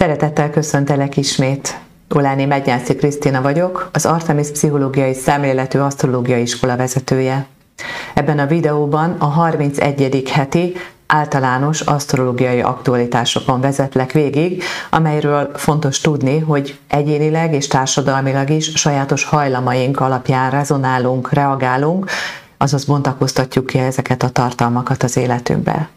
Szeretettel köszöntelek ismét. Uláni Megyászi Krisztina vagyok, az Artemis Pszichológiai Szemléletű Asztrológiai Iskola vezetője. Ebben a videóban a 31. heti általános asztrológiai aktualitásokon vezetlek végig, amelyről fontos tudni, hogy egyénileg és társadalmilag is sajátos hajlamaink alapján rezonálunk, reagálunk, azaz bontakoztatjuk ki ezeket a tartalmakat az életünkbe.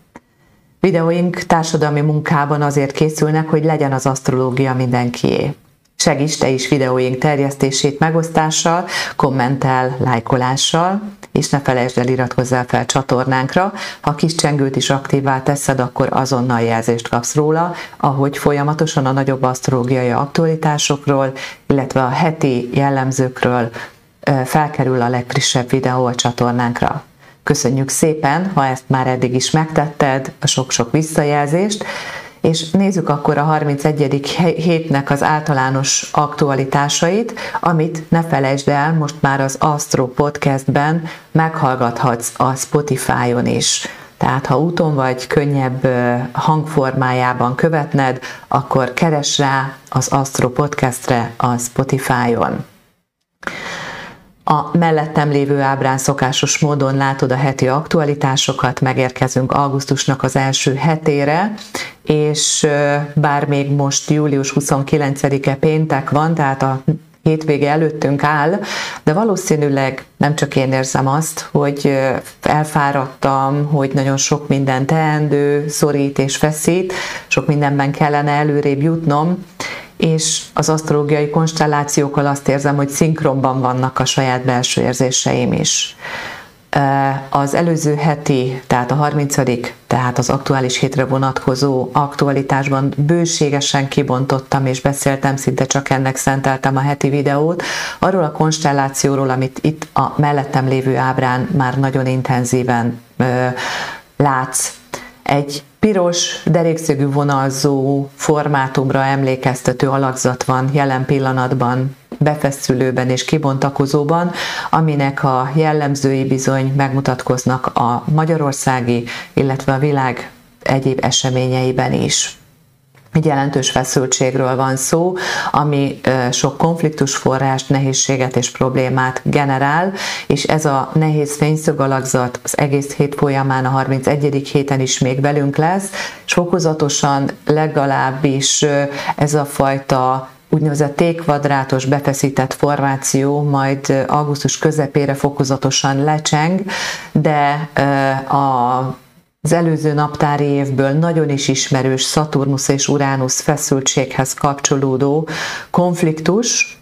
Videóink társadalmi munkában azért készülnek, hogy legyen az asztrológia mindenkié. Segíts te is videóink terjesztését megosztással, kommentel, lájkolással, és ne felejtsd el iratkozzál fel csatornánkra. Ha kis csengőt is aktívá teszed, akkor azonnal jelzést kapsz róla, ahogy folyamatosan a nagyobb asztrológiai aktualitásokról, illetve a heti jellemzőkről felkerül a legfrissebb videó a csatornánkra. Köszönjük szépen, ha ezt már eddig is megtetted, a sok-sok visszajelzést, és nézzük akkor a 31. hétnek az általános aktualitásait, amit ne felejtsd el, most már az Astro Podcastben meghallgathatsz a Spotify-on is. Tehát ha úton vagy, könnyebb hangformájában követned, akkor keres rá az Astro Podcastre a Spotify-on. A mellettem lévő ábrán szokásos módon látod a heti aktualitásokat, megérkezünk augusztusnak az első hetére, és bár még most július 29-e péntek van, tehát a hétvége előttünk áll, de valószínűleg nem csak én érzem azt, hogy elfáradtam, hogy nagyon sok minden teendő, szorít és feszít, sok mindenben kellene előrébb jutnom, és az asztrológiai konstellációkkal azt érzem, hogy szinkronban vannak a saját belső érzéseim is. Az előző heti, tehát a 30 tehát az aktuális hétre vonatkozó aktualitásban bőségesen kibontottam és beszéltem, szinte csak ennek szenteltem a heti videót, arról a konstellációról, amit itt a mellettem lévő ábrán már nagyon intenzíven látsz. Egy piros, derékszögű vonalzó formátumra emlékeztető alakzat van jelen pillanatban befeszülőben és kibontakozóban, aminek a jellemzői bizony megmutatkoznak a magyarországi, illetve a világ egyéb eseményeiben is egy jelentős feszültségről van szó, ami sok konfliktus forrást, nehézséget és problémát generál, és ez a nehéz fényszögalakzat az egész hét folyamán a 31. héten is még velünk lesz, és fokozatosan legalábbis ez a fajta úgynevezett tékvadrátos befeszített formáció majd augusztus közepére fokozatosan lecseng, de a az előző naptári évből nagyon is ismerős Szaturnusz és Uránusz feszültséghez kapcsolódó konfliktus,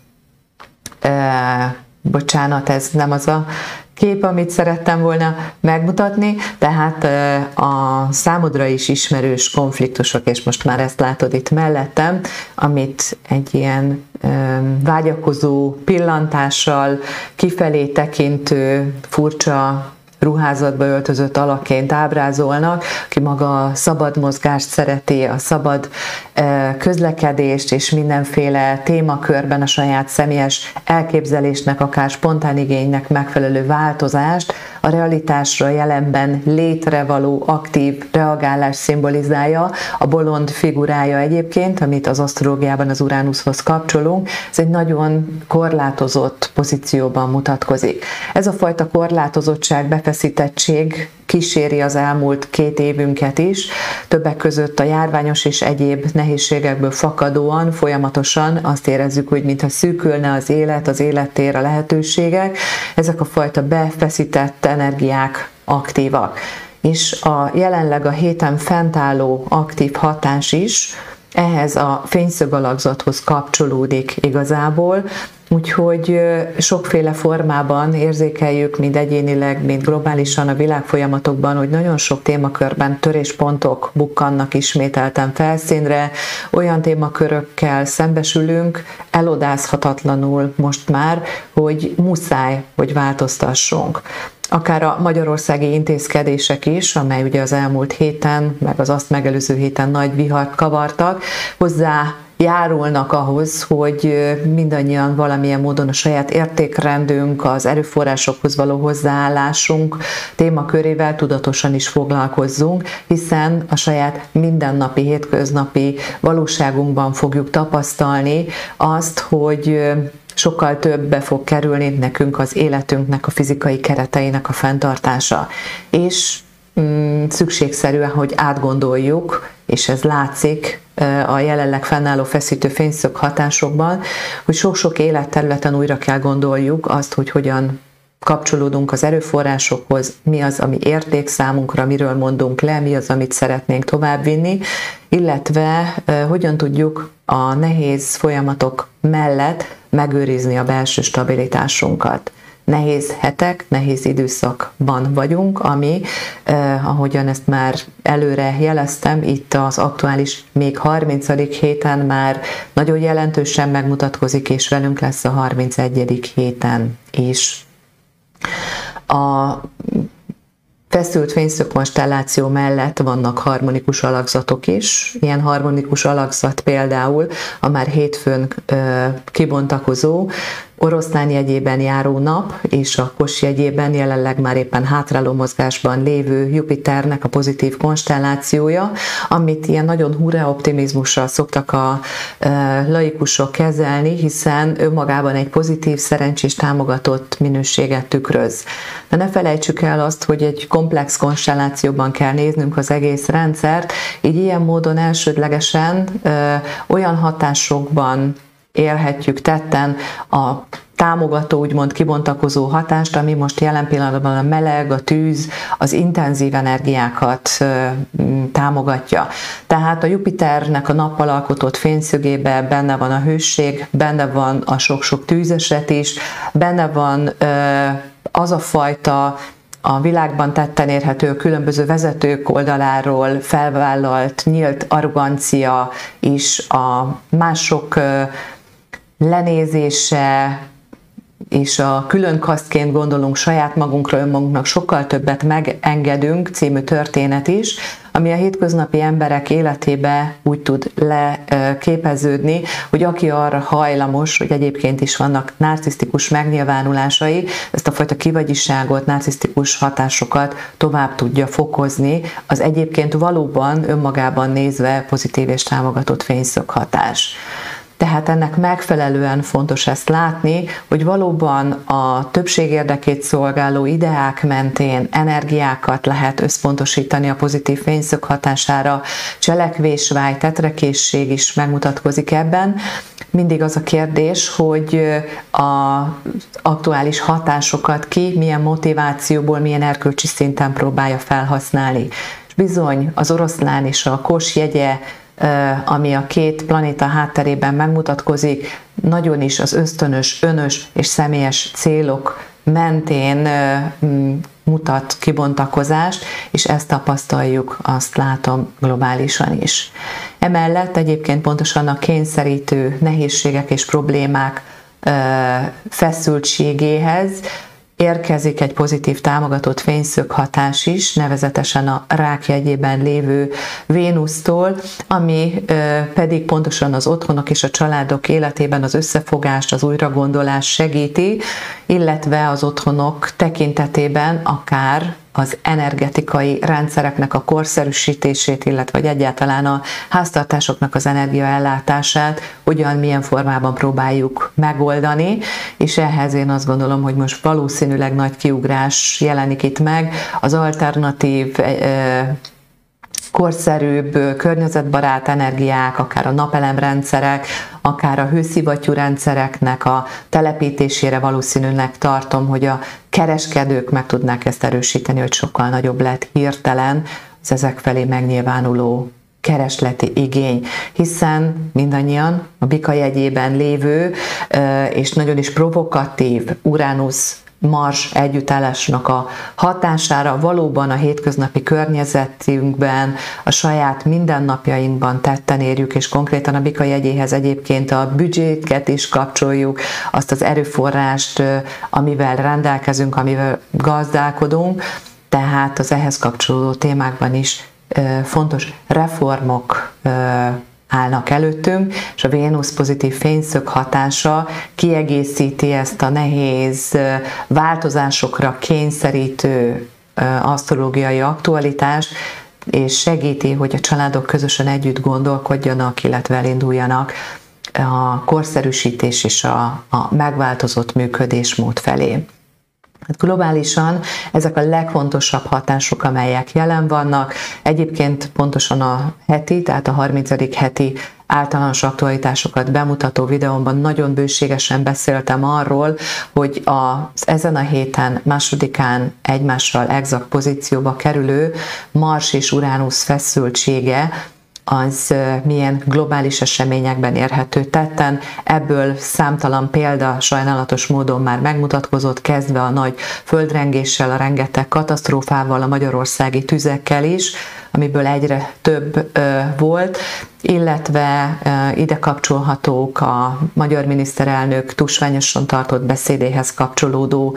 e, bocsánat, ez nem az a kép, amit szerettem volna megmutatni, tehát a számodra is ismerős konfliktusok, és most már ezt látod itt mellettem, amit egy ilyen vágyakozó pillantással, kifelé tekintő, furcsa ruházatba öltözött alakként ábrázolnak, aki maga a szabad mozgást szereti, a szabad közlekedést és mindenféle témakörben a saját személyes elképzelésnek, akár spontán igénynek megfelelő változást, a realitásra jelenben létrevaló aktív reagálás szimbolizálja, a bolond figurája egyébként, amit az asztrológiában az Uránuszhoz kapcsolunk, ez egy nagyon korlátozott pozícióban mutatkozik. Ez a fajta korlátozottság, befeszítettség kíséri az elmúlt két évünket is, többek között a járványos és egyéb nehézségekből fakadóan folyamatosan azt érezzük, hogy mintha szűkülne az élet, az élettér, a lehetőségek, ezek a fajta befeszített energiák aktívak. És a jelenleg a héten fentálló aktív hatás is ehhez a fényszögalakzathoz kapcsolódik igazából, Úgyhogy sokféle formában érzékeljük, mind egyénileg, mind globálisan a világfolyamatokban, hogy nagyon sok témakörben töréspontok bukkannak ismételten felszínre, olyan témakörökkel szembesülünk, elodázhatatlanul most már, hogy muszáj, hogy változtassunk. Akár a magyarországi intézkedések is, amely ugye az elmúlt héten, meg az azt megelőző héten nagy vihart kavartak, hozzá járulnak ahhoz, hogy mindannyian valamilyen módon a saját értékrendünk, az erőforrásokhoz való hozzáállásunk témakörével tudatosan is foglalkozzunk, hiszen a saját mindennapi, hétköznapi valóságunkban fogjuk tapasztalni azt, hogy sokkal többbe fog kerülni nekünk az életünknek, a fizikai kereteinek a fenntartása. És szükségszerűen, hogy átgondoljuk, és ez látszik a jelenleg fennálló feszítő fényszög hatásokban, hogy sok-sok életterületen újra kell gondoljuk azt, hogy hogyan kapcsolódunk az erőforrásokhoz, mi az, ami érték számunkra, miről mondunk le, mi az, amit szeretnénk továbbvinni, illetve hogyan tudjuk a nehéz folyamatok mellett megőrizni a belső stabilitásunkat. Nehéz hetek, nehéz időszakban vagyunk, ami, eh, ahogyan ezt már előre jeleztem, itt az aktuális még 30. héten már nagyon jelentősen megmutatkozik, és velünk lesz a 31. héten is. A feszült fényszögkonstelláció mellett vannak harmonikus alakzatok is. Ilyen harmonikus alakzat például a már hétfőn kibontakozó oroszlán jegyében járó nap és a kos jegyében jelenleg már éppen hátráló mozgásban lévő Jupiternek a pozitív konstellációja, amit ilyen nagyon hurra optimizmussal szoktak a laikusok kezelni, hiszen önmagában egy pozitív, szerencsés, támogatott minőséget tükröz. De ne felejtsük el azt, hogy egy komplex konstellációban kell néznünk az egész rendszert, így ilyen módon elsődlegesen e, olyan hatásokban élhetjük tetten a támogató, úgymond kibontakozó hatást, ami most jelen pillanatban a meleg, a tűz, az intenzív energiákat támogatja. Tehát a Jupiternek a nappal alkotott fényszögébe benne van a hőség, benne van a sok-sok tűzeset is, benne van az a fajta a világban tetten érhető különböző vezetők oldaláról felvállalt nyílt arrogancia is, a mások lenézése, és a külön kasztként gondolunk saját magunkra, önmagunknak sokkal többet megengedünk című történet is, ami a hétköznapi emberek életébe úgy tud leképeződni, hogy aki arra hajlamos, hogy egyébként is vannak narcisztikus megnyilvánulásai, ezt a fajta kivagyiságot, narcisztikus hatásokat tovább tudja fokozni, az egyébként valóban önmagában nézve pozitív és támogatott fényszög hatás. Tehát ennek megfelelően fontos ezt látni, hogy valóban a többség érdekét szolgáló ideák mentén energiákat lehet összpontosítani a pozitív fényszög hatására, cselekvésvágy, tetrekészség is megmutatkozik ebben. Mindig az a kérdés, hogy az aktuális hatásokat ki, milyen motivációból, milyen erkölcsi szinten próbálja felhasználni. És bizony az oroszlán és a kos jegye ami a két planéta hátterében megmutatkozik, nagyon is az ösztönös, önös és személyes célok mentén mutat kibontakozást, és ezt tapasztaljuk, azt látom globálisan is. Emellett egyébként pontosan a kényszerítő nehézségek és problémák feszültségéhez érkezik egy pozitív támogatott fényszög hatás is, nevezetesen a rák jegyében lévő Vénusztól, ami pedig pontosan az otthonok és a családok életében az összefogást, az újragondolás segíti, illetve az otthonok tekintetében akár az energetikai rendszereknek a korszerűsítését, illetve vagy egyáltalán a háztartásoknak az energiaellátását hogyan, milyen formában próbáljuk megoldani, és ehhez én azt gondolom, hogy most valószínűleg nagy kiugrás jelenik itt meg, az alternatív korszerűbb, környezetbarát energiák, akár a napelemrendszerek, akár a hőszivattyú rendszereknek a telepítésére valószínűleg tartom, hogy a kereskedők meg tudnák ezt erősíteni, hogy sokkal nagyobb lett hirtelen az ezek felé megnyilvánuló keresleti igény, hiszen mindannyian a bika jegyében lévő és nagyon is provokatív Uránusz Mars együttállásnak a hatására. Valóban a hétköznapi környezetünkben, a saját mindennapjainkban tetten érjük, és konkrétan a Bika jegyéhez egyébként a büdzséket is kapcsoljuk, azt az erőforrást, amivel rendelkezünk, amivel gazdálkodunk, tehát az ehhez kapcsolódó témákban is fontos reformok állnak előttünk, és a Vénusz pozitív fényszög hatása kiegészíti ezt a nehéz változásokra kényszerítő asztrológiai aktualitást, és segíti, hogy a családok közösen együtt gondolkodjanak, illetve elinduljanak a korszerűsítés és a, a megváltozott működésmód felé. Hát globálisan ezek a legfontosabb hatások, amelyek jelen vannak. Egyébként pontosan a heti, tehát a 30. heti általános aktualitásokat bemutató videómban nagyon bőségesen beszéltem arról, hogy az ezen a héten másodikán egymással exakt pozícióba kerülő Mars és Uránusz feszültsége az milyen globális eseményekben érhető tetten. Ebből számtalan példa sajnálatos módon már megmutatkozott, kezdve a nagy földrengéssel, a rengeteg katasztrófával, a magyarországi tüzekkel is, amiből egyre több volt, illetve ide kapcsolhatók a magyar miniszterelnök tusványosan tartott beszédéhez kapcsolódó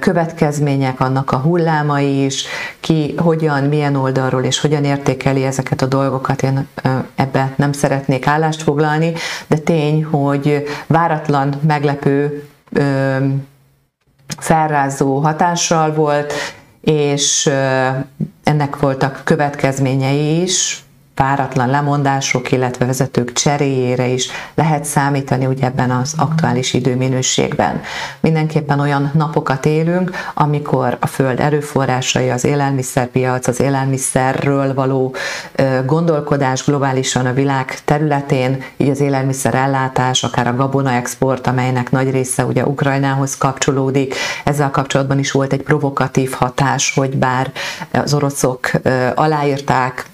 következmények, annak a hullámai is, ki hogyan, milyen oldalról és hogyan értékeli ezeket a dolgokat, én ebbe nem szeretnék állást foglalni, de tény, hogy váratlan, meglepő felrázó hatással volt, és ennek voltak következményei is, váratlan lemondások, illetve vezetők cseréjére is lehet számítani ugye ebben az aktuális időminőségben. Mindenképpen olyan napokat élünk, amikor a föld erőforrásai, az élelmiszerpiac, az élelmiszerről való gondolkodás globálisan a világ területén, így az élelmiszer ellátás, akár a gabona export, amelynek nagy része ugye Ukrajnához kapcsolódik. Ezzel kapcsolatban is volt egy provokatív hatás, hogy bár az oroszok aláírták,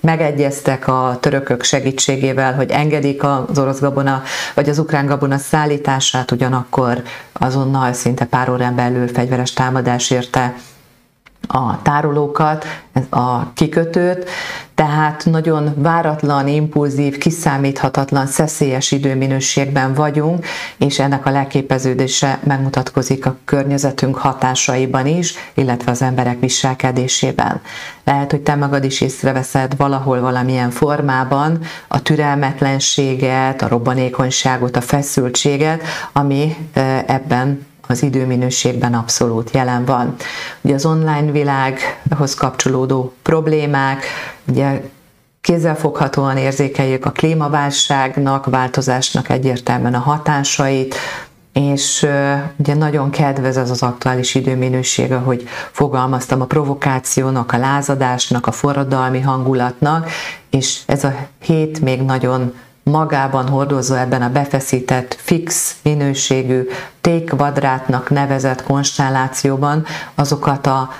megegyezték, egyeztek a törökök segítségével, hogy engedik az orosz gabona vagy az ukrán gabona szállítását, ugyanakkor azonnal szinte pár órán belül fegyveres támadás érte a tárolókat, a kikötőt, tehát nagyon váratlan, impulzív, kiszámíthatatlan, szeszélyes időminőségben vagyunk, és ennek a leképeződése megmutatkozik a környezetünk hatásaiban is, illetve az emberek viselkedésében. Lehet, hogy te magad is észreveszed valahol valamilyen formában a türelmetlenséget, a robbanékonyságot, a feszültséget, ami ebben az időminőségben abszolút jelen van. Ugye az online világhoz kapcsolódó problémák, ugye kézzelfoghatóan érzékeljük a klímaválságnak, változásnak egyértelműen a hatásait, és ugye nagyon kedvez ez az aktuális időminőség, hogy fogalmaztam, a provokációnak, a lázadásnak, a forradalmi hangulatnak, és ez a hét még nagyon magában hordozza ebben a befeszített, fix minőségű tékvadrátnak nevezett konstellációban azokat a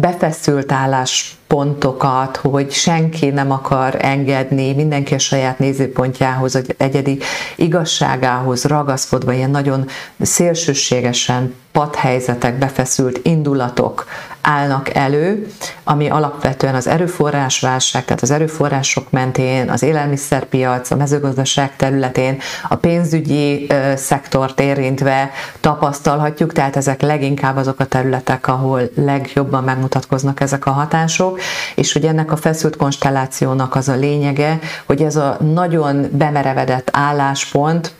befeszült álláspontokat, hogy senki nem akar engedni, mindenki a saját nézőpontjához, egy egyedi igazságához ragaszkodva, ilyen nagyon szélsőségesen padhelyzetek, befeszült indulatok állnak elő, ami alapvetően az erőforrásválság, tehát az erőforrások mentén, az élelmiszerpiac, a mezőgazdaság területén, a pénzügyi szektort érintve tapasztalhatjuk, tehát ezek leginkább azok a területek, ahol legjobban megmutatkoznak ezek a hatások, és hogy ennek a feszült konstellációnak az a lényege, hogy ez a nagyon bemerevedett álláspont,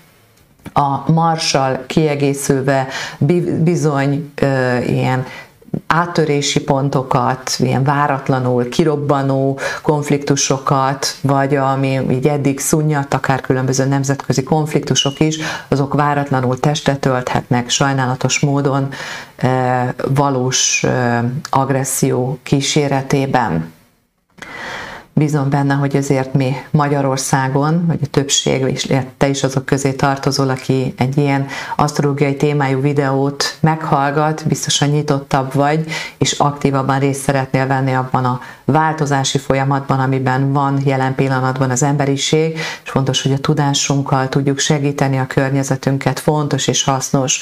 a marsal kiegészülve bizony ö, ilyen áttörési pontokat, ilyen váratlanul kirobbanó konfliktusokat, vagy ami így eddig szunnyat, akár különböző nemzetközi konfliktusok is, azok váratlanul testet tölthetnek sajnálatos módon e, valós e, agresszió kíséretében. Bízom benne, hogy azért mi Magyarországon, vagy a többség, és te is azok közé tartozol, aki egy ilyen asztrológiai témájú videót meghallgat, biztosan nyitottabb vagy, és aktívabban részt szeretnél venni abban a változási folyamatban, amiben van jelen pillanatban az emberiség, és fontos, hogy a tudásunkkal tudjuk segíteni a környezetünket, fontos és hasznos.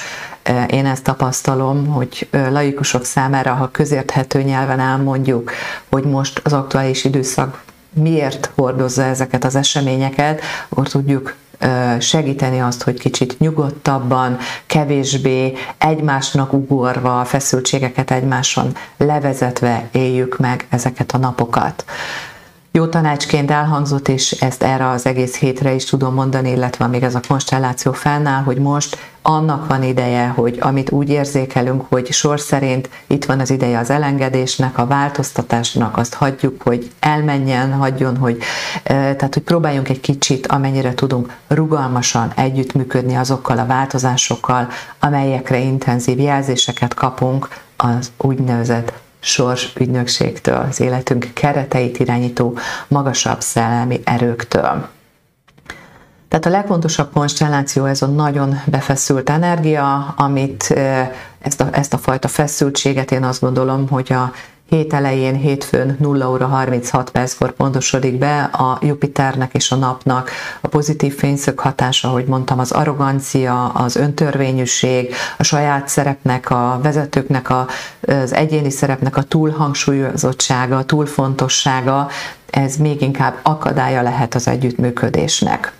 Én ezt tapasztalom, hogy laikusok számára, ha közérthető nyelven elmondjuk, hogy most az aktuális időszak miért hordozza ezeket az eseményeket, akkor tudjuk segíteni azt, hogy kicsit nyugodtabban, kevésbé egymásnak ugorva, feszültségeket egymáson levezetve éljük meg ezeket a napokat. Jó tanácsként elhangzott, és ezt erre az egész hétre is tudom mondani, illetve még ez a konstelláció fennáll, hogy most annak van ideje, hogy amit úgy érzékelünk, hogy sor szerint itt van az ideje az elengedésnek, a változtatásnak, azt hagyjuk, hogy elmenjen, hagyjon, hogy, tehát hogy próbáljunk egy kicsit, amennyire tudunk rugalmasan együttműködni azokkal a változásokkal, amelyekre intenzív jelzéseket kapunk az úgynevezett sors ügynökségtől, az életünk kereteit irányító magasabb szellemi erőktől. Tehát a legfontosabb konstelláció ez a nagyon befeszült energia, amit ezt a, ezt a fajta feszültséget én azt gondolom, hogy a hét elején, hétfőn 0 óra 36 perckor pontosodik be a Jupiternek és a napnak a pozitív fényszög hatása, ahogy mondtam, az arrogancia, az öntörvényűség, a saját szerepnek, a vezetőknek, a, az egyéni szerepnek a túlhangsúlyozottsága, a túlfontossága, ez még inkább akadálya lehet az együttműködésnek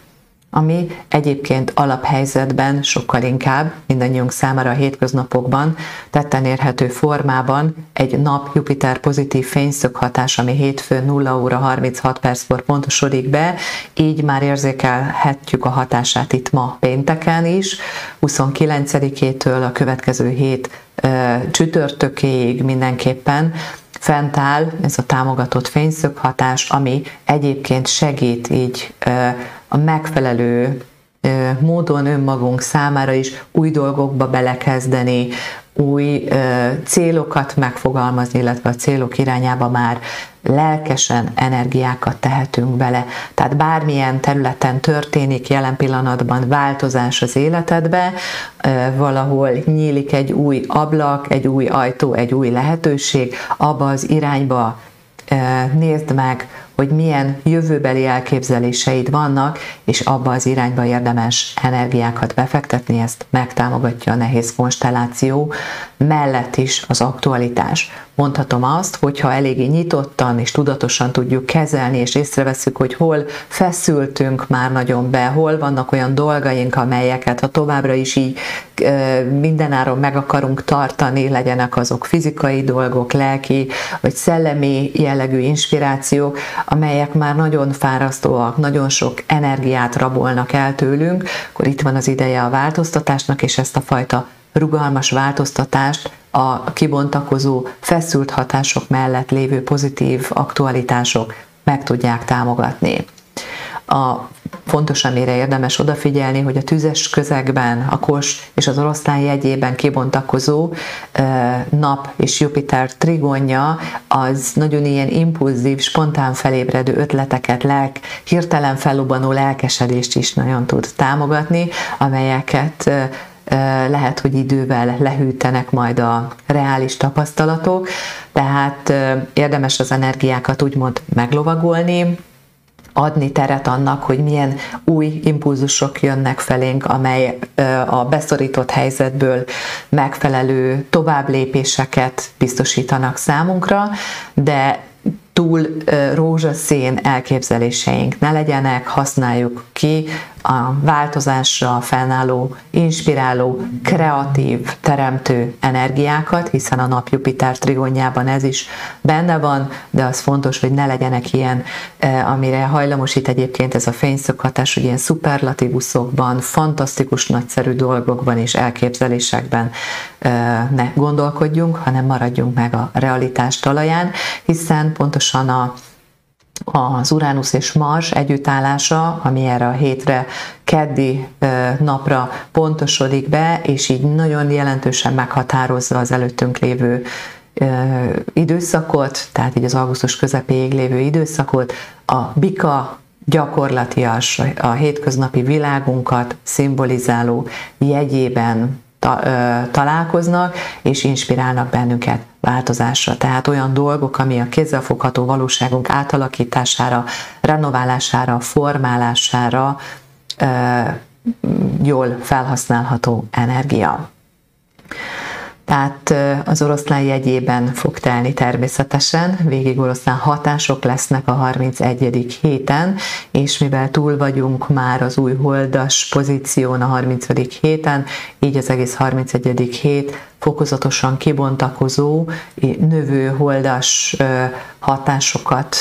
ami egyébként alaphelyzetben sokkal inkább mindannyiunk számára a hétköznapokban tetten érhető formában egy nap-Jupiter pozitív fényszög hatás, ami hétfőn 0 óra 36 perckor pontosodik be, így már érzékelhetjük a hatását itt ma pénteken is, 29-től a következő hét csütörtökéig mindenképpen fent áll ez a támogatott fényszög hatás, ami egyébként segít így a megfelelő módon önmagunk számára is új dolgokba belekezdeni, új célokat megfogalmazni, illetve a célok irányába már lelkesen energiákat tehetünk bele. Tehát bármilyen területen történik jelen pillanatban változás az életedbe, valahol nyílik egy új ablak, egy új ajtó, egy új lehetőség, abba az irányba nézd meg, hogy milyen jövőbeli elképzeléseid vannak, és abba az irányba érdemes energiákat befektetni, ezt megtámogatja a nehéz konstelláció, mellett is az aktualitás. Mondhatom azt, hogy ha eléggé nyitottan és tudatosan tudjuk kezelni, és észreveszünk, hogy hol feszültünk már nagyon be, hol vannak olyan dolgaink, amelyeket ha továbbra is így mindenáron meg akarunk tartani, legyenek azok fizikai dolgok, lelki vagy szellemi jellegű inspirációk, amelyek már nagyon fárasztóak, nagyon sok energiát rabolnak el tőlünk, akkor itt van az ideje a változtatásnak, és ezt a fajta rugalmas változtatást a kibontakozó feszült hatások mellett lévő pozitív aktualitások meg tudják támogatni. A fontos, amire érdemes odafigyelni, hogy a tüzes közegben, a kos és az oroszlán jegyében kibontakozó nap és Jupiter trigonja az nagyon ilyen impulzív, spontán felébredő ötleteket, lelk, hirtelen felubbanó lelkesedést is nagyon tud támogatni, amelyeket lehet, hogy idővel lehűtenek majd a reális tapasztalatok, tehát érdemes az energiákat úgymond meglovagolni, adni teret annak, hogy milyen új impulzusok jönnek felénk, amely a beszorított helyzetből megfelelő továbblépéseket biztosítanak számunkra, de túl rózsaszín elképzeléseink ne legyenek, használjuk ki a változásra fennálló, inspiráló, kreatív, teremtő energiákat, hiszen a nap Jupiter trigonjában ez is benne van, de az fontos, hogy ne legyenek ilyen, amire hajlamosít egyébként ez a fényszökhatás, hogy ilyen szuperlatívuszokban, fantasztikus, nagyszerű dolgokban és elképzelésekben ne gondolkodjunk, hanem maradjunk meg a realitás talaján, hiszen pontosan a az Uránusz és Mars együttállása, ami erre a hétre, keddi napra pontosodik be, és így nagyon jelentősen meghatározza az előttünk lévő időszakot, tehát így az augusztus közepéig lévő időszakot, a bika gyakorlatias, a hétköznapi világunkat szimbolizáló jegyében találkoznak, és inspirálnak bennünket változásra. Tehát olyan dolgok, ami a kézzelfogható valóságunk átalakítására, renoválására, formálására jól felhasználható energia. Tehát az oroszlán jegyében fog telni természetesen, végig oroszlán hatások lesznek a 31. héten, és mivel túl vagyunk már az új holdas pozíción a 30. héten, így az egész 31. hét fokozatosan kibontakozó, növő holdas hatásokat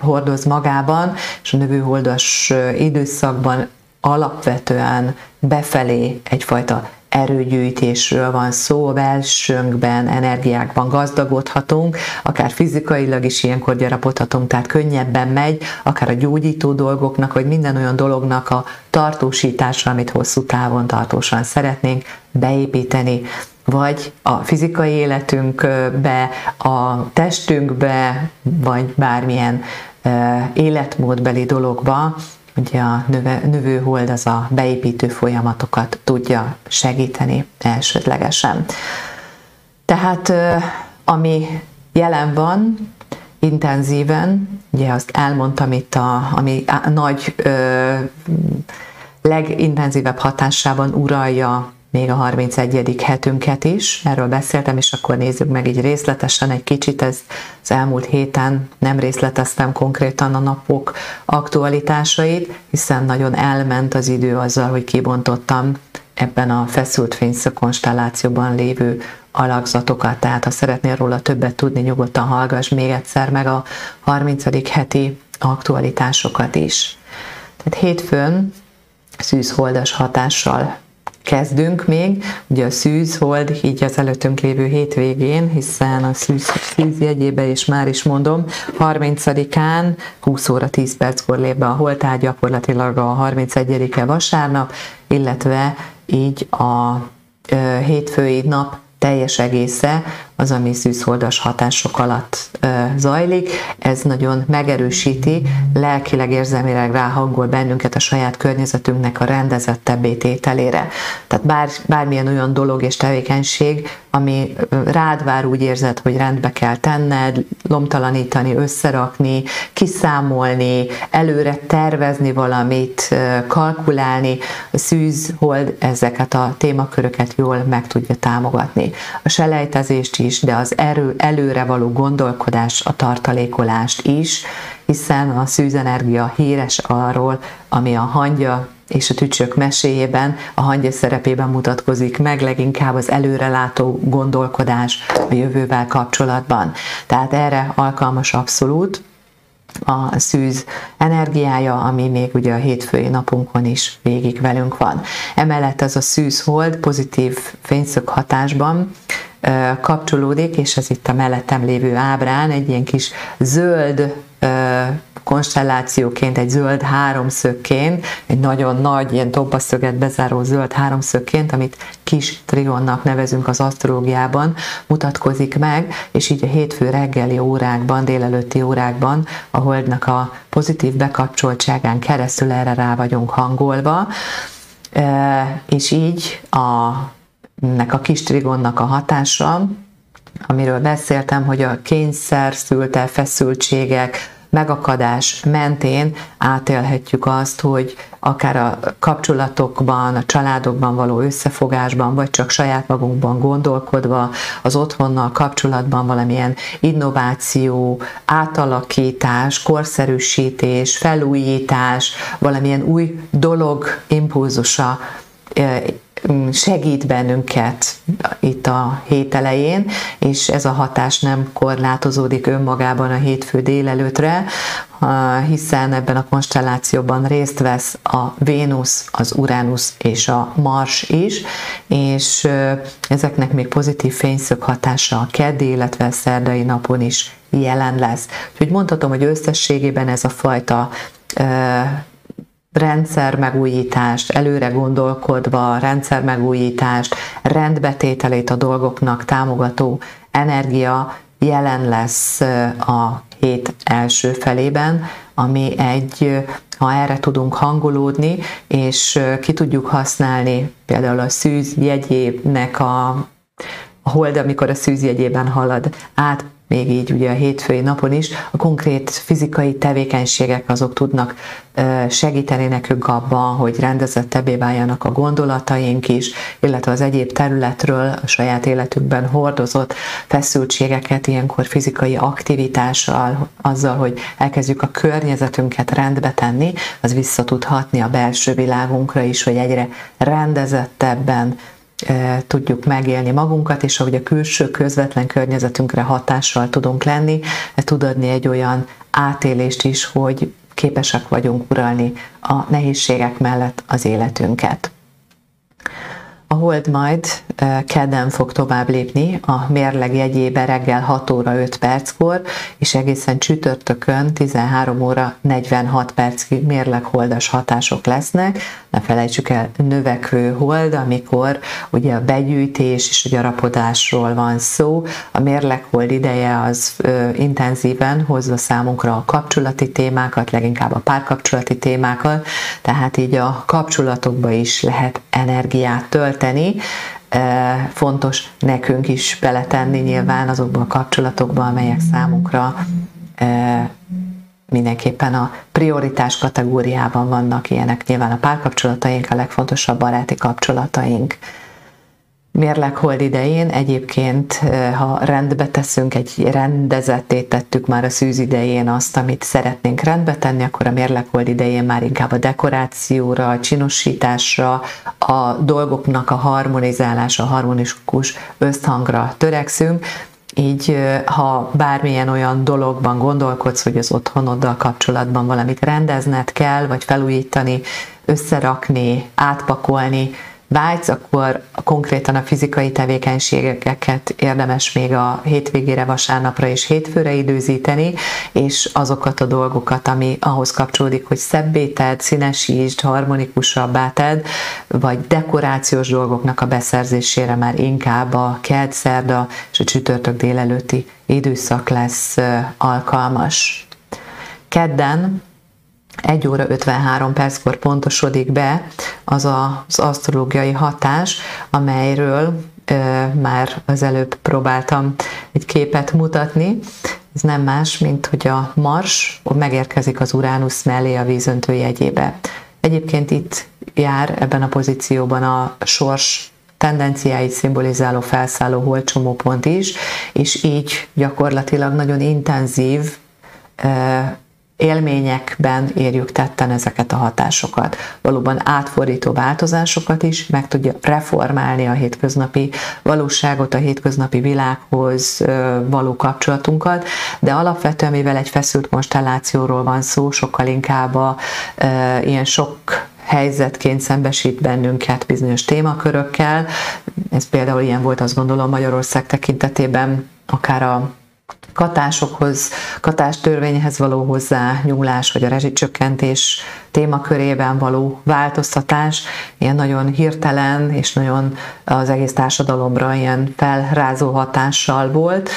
hordoz magában, és a növőholdas időszakban alapvetően befelé egyfajta erőgyűjtésről van szó, belsőnkben, energiákban gazdagodhatunk, akár fizikailag is ilyenkor gyarapodhatunk, tehát könnyebben megy, akár a gyógyító dolgoknak, vagy minden olyan dolognak a tartósítása, amit hosszú távon tartósan szeretnénk beépíteni, vagy a fizikai életünkbe, a testünkbe, vagy bármilyen életmódbeli dologba, ugye a növe, növőhold az a beépítő folyamatokat tudja segíteni elsődlegesen. Tehát ami jelen van, intenzíven, ugye azt elmondtam itt, a, ami a nagy, ö, legintenzívebb hatásában uralja még a 31. hetünket is, erről beszéltem, és akkor nézzük meg így részletesen egy kicsit, ez az elmúlt héten nem részleteztem konkrétan a napok aktualitásait, hiszen nagyon elment az idő azzal, hogy kibontottam ebben a feszült fényszög konstellációban lévő alakzatokat, tehát ha szeretnél róla többet tudni, nyugodtan hallgass még egyszer meg a 30. heti aktualitásokat is. Tehát hétfőn szűzholdas hatással kezdünk még, ugye a szűzhold, így az előttünk lévő hétvégén, hiszen a szűz, szűz jegyébe, és már is mondom, 30-án 20 óra 10 perckor lép be a holtár, gyakorlatilag a 31-e vasárnap, illetve így a hétfői nap teljes egésze az, ami szűzholdas hatások alatt zajlik. Ez nagyon megerősíti, lelkileg, érzelmileg ráhangol bennünket a saját környezetünknek a rendezettebb tételére. Tehát bár, bármilyen olyan dolog és tevékenység, ami rád vár, úgy érzed, hogy rendbe kell tenned, lomtalanítani, összerakni, kiszámolni, előre tervezni valamit, kalkulálni, szűz, hold ezeket a témaköröket jól meg tudja támogatni. A selejtezést is, de az erő, előre való gondolkodás, a tartalékolást is, hiszen a szűzenergia híres arról, ami a hangya és a tücsök meséjében a hangya szerepében mutatkozik meg, leginkább az előrelátó gondolkodás a jövővel kapcsolatban. Tehát erre alkalmas abszolút a szűz energiája, ami még ugye a hétfői napunkon is végig velünk van. Emellett ez a szűz hold pozitív fényszög hatásban kapcsolódik, és ez itt a mellettem lévő ábrán egy ilyen kis zöld konstellációként, egy zöld háromszögként, egy nagyon nagy, ilyen toppaszöget bezáró zöld háromszögként, amit kis trionnak nevezünk az asztrológiában, mutatkozik meg, és így a hétfő reggeli órákban, délelőtti órákban a holdnak a pozitív bekapcsoltságán keresztül erre rá vagyunk hangolva, és így a nek a kis trigonnak a hatása, amiről beszéltem, hogy a kényszer szülte feszültségek, megakadás mentén átélhetjük azt, hogy akár a kapcsolatokban, a családokban való összefogásban, vagy csak saját magunkban gondolkodva, az otthonnal kapcsolatban valamilyen innováció, átalakítás, korszerűsítés, felújítás, valamilyen új dolog impulzusa segít bennünket itt a hét elején, és ez a hatás nem korlátozódik önmagában a hétfő délelőtre, hiszen ebben a konstellációban részt vesz a Vénusz, az Uránusz és a Mars is, és ezeknek még pozitív fényszög hatása a keddi, illetve a szerdai napon is jelen lesz. Úgyhogy mondhatom, hogy összességében ez a fajta rendszer megújítást, előre gondolkodva, rendszer megújítást, rendbetételét a dolgoknak támogató energia jelen lesz a hét első felében, ami egy, ha erre tudunk hangolódni, és ki tudjuk használni például a szűz jegyének a, a hold, amikor a szűzjegyében halad át, még így ugye a hétfői napon is, a konkrét fizikai tevékenységek azok tudnak segíteni nekünk abban, hogy rendezettebbé váljanak a gondolataink is, illetve az egyéb területről a saját életünkben hordozott feszültségeket ilyenkor fizikai aktivitással, azzal, hogy elkezdjük a környezetünket rendbe tenni, az vissza tud hatni a belső világunkra is, hogy egyre rendezettebben tudjuk megélni magunkat, és ahogy a külső közvetlen környezetünkre hatással tudunk lenni, ez tud adni egy olyan átélést is, hogy képesek vagyunk uralni a nehézségek mellett az életünket. A hold majd kedden fog tovább lépni a mérleg jegyébe reggel 6 óra 5 perckor, és egészen csütörtökön 13 óra 46 percig mérlegholdas hatások lesznek. Ne felejtsük el, növekvő hold, amikor ugye a begyűjtés és a gyarapodásról van szó. A mérleghold ideje az ö, intenzíven hozza számunkra a kapcsolati témákat, leginkább a párkapcsolati témákat, tehát így a kapcsolatokba is lehet energiát tölteni, fontos nekünk is beletenni nyilván azokba a kapcsolatokba, amelyek számunkra mindenképpen a prioritás kategóriában vannak ilyenek. Nyilván a párkapcsolataink, a legfontosabb baráti kapcsolataink, mérleghold idején egyébként, ha rendbe teszünk, egy rendezetté tettük már a szűz idején azt, amit szeretnénk rendbe tenni, akkor a mérleghold idején már inkább a dekorációra, a csinosításra, a dolgoknak a harmonizálása, a harmonikus összhangra törekszünk, így ha bármilyen olyan dologban gondolkodsz, hogy az otthonoddal kapcsolatban valamit rendezned kell, vagy felújítani, összerakni, átpakolni, vágysz, akkor konkrétan a fizikai tevékenységeket érdemes még a hétvégére, vasárnapra és hétfőre időzíteni, és azokat a dolgokat, ami ahhoz kapcsolódik, hogy szebbé tedd, színesítsd, harmonikusabbá tedd, vagy dekorációs dolgoknak a beszerzésére már inkább a kedd, szerda és a csütörtök délelőtti időszak lesz alkalmas. Kedden 1 óra 53 perckor pontosodik be az az asztrológiai hatás, amelyről ö, már az előbb próbáltam egy képet mutatni. Ez nem más, mint hogy a Mars megérkezik az Uránusz mellé a vízöntő jegyébe. Egyébként itt jár ebben a pozícióban a sors tendenciáit szimbolizáló felszálló holcsomópont is, és így gyakorlatilag nagyon intenzív élményekben érjük tetten ezeket a hatásokat. Valóban átfordító változásokat is meg tudja reformálni a hétköznapi valóságot, a hétköznapi világhoz való kapcsolatunkat, de alapvetően, mivel egy feszült konstellációról van szó, sokkal inkább a, e, ilyen sok helyzetként szembesít bennünket bizonyos témakörökkel. Ez például ilyen volt, azt gondolom Magyarország tekintetében, akár a katásokhoz, katás törvényhez való hozzá nyúlás, vagy a rezsicsökkentés témakörében való változtatás, ilyen nagyon hirtelen és nagyon az egész társadalomra ilyen felrázó hatással volt.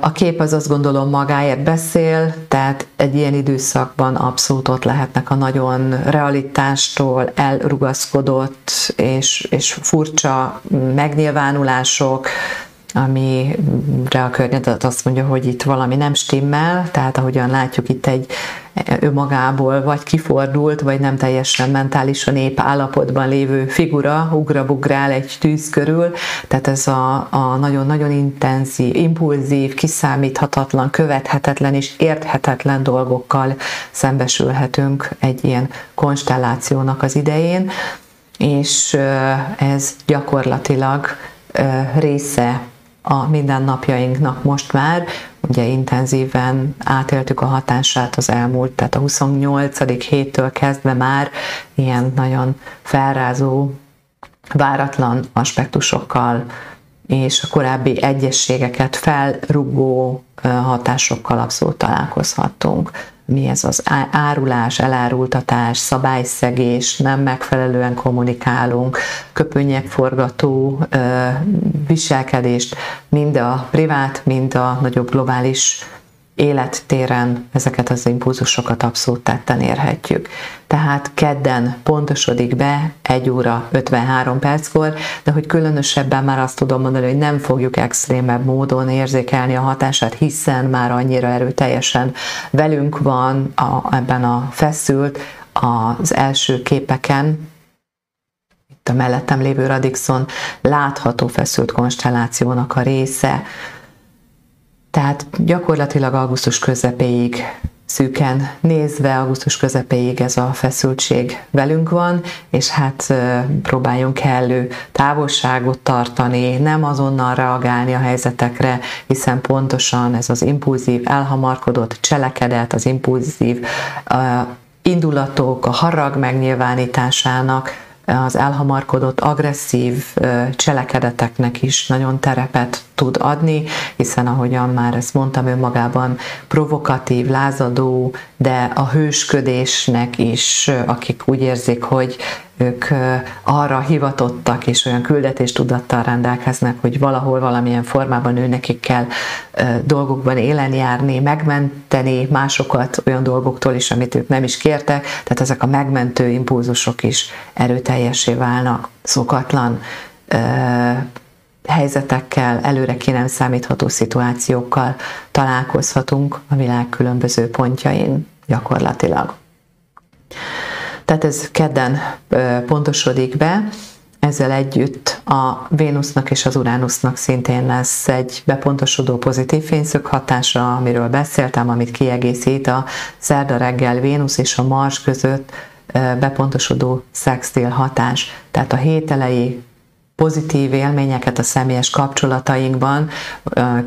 A kép az azt gondolom magáért beszél, tehát egy ilyen időszakban abszolút ott lehetnek a nagyon realitástól elrugaszkodott és, és furcsa megnyilvánulások, amire a környezet azt mondja, hogy itt valami nem stimmel, tehát ahogyan látjuk itt egy önmagából vagy kifordult, vagy nem teljesen mentálisan épp állapotban lévő figura ugrabugrál egy tűz körül, tehát ez a, a nagyon-nagyon intenzív, impulzív, kiszámíthatatlan, követhetetlen és érthetetlen dolgokkal szembesülhetünk egy ilyen konstellációnak az idején, és ez gyakorlatilag része a mindennapjainknak most már. Ugye intenzíven átéltük a hatását az elmúlt, tehát a 28. héttől kezdve már ilyen nagyon felrázó, váratlan aspektusokkal és a korábbi egyességeket felrugó hatásokkal abszolút találkozhattunk mi ez az árulás, elárultatás, szabályszegés, nem megfelelően kommunikálunk, köpönyek forgató viselkedést, mind a privát, mind a nagyobb globális élettéren ezeket az impulzusokat abszolút tetten érhetjük. Tehát kedden pontosodik be 1 óra 53 perckor, de hogy különösebben már azt tudom mondani, hogy nem fogjuk extrémebb módon érzékelni a hatását, hiszen már annyira erőteljesen velünk van a, ebben a feszült, az első képeken, itt a mellettem lévő Radixon látható feszült konstellációnak a része, tehát gyakorlatilag augusztus közepéig szűken nézve augusztus közepéig ez a feszültség velünk van, és hát próbáljunk kellő távolságot tartani, nem azonnal reagálni a helyzetekre, hiszen pontosan ez az impulzív, elhamarkodott cselekedet, az impulzív indulatok, a harag megnyilvánításának az elhamarkodott agresszív cselekedeteknek is nagyon terepet tud adni, hiszen ahogyan már ezt mondtam, önmagában provokatív, lázadó, de a hősködésnek is, akik úgy érzik, hogy ők arra hivatottak, és olyan küldetéstudattal rendelkeznek, hogy valahol, valamilyen formában ő kell dolgokban élen járni, megmenteni másokat olyan dolgoktól is, amit ők nem is kértek, tehát ezek a megmentő impulzusok is erőteljesé válnak, szokatlan helyzetekkel, előre ki nem számítható szituációkkal találkozhatunk a világ különböző pontjain gyakorlatilag. Tehát ez kedden pontosodik be, ezzel együtt a Vénusznak és az Uránusznak szintén lesz egy bepontosodó pozitív fényszög hatása, amiről beszéltem, amit kiegészít a szerda reggel Vénusz és a Mars között bepontosodó szextil hatás. Tehát a hételei pozitív élményeket a személyes kapcsolatainkban,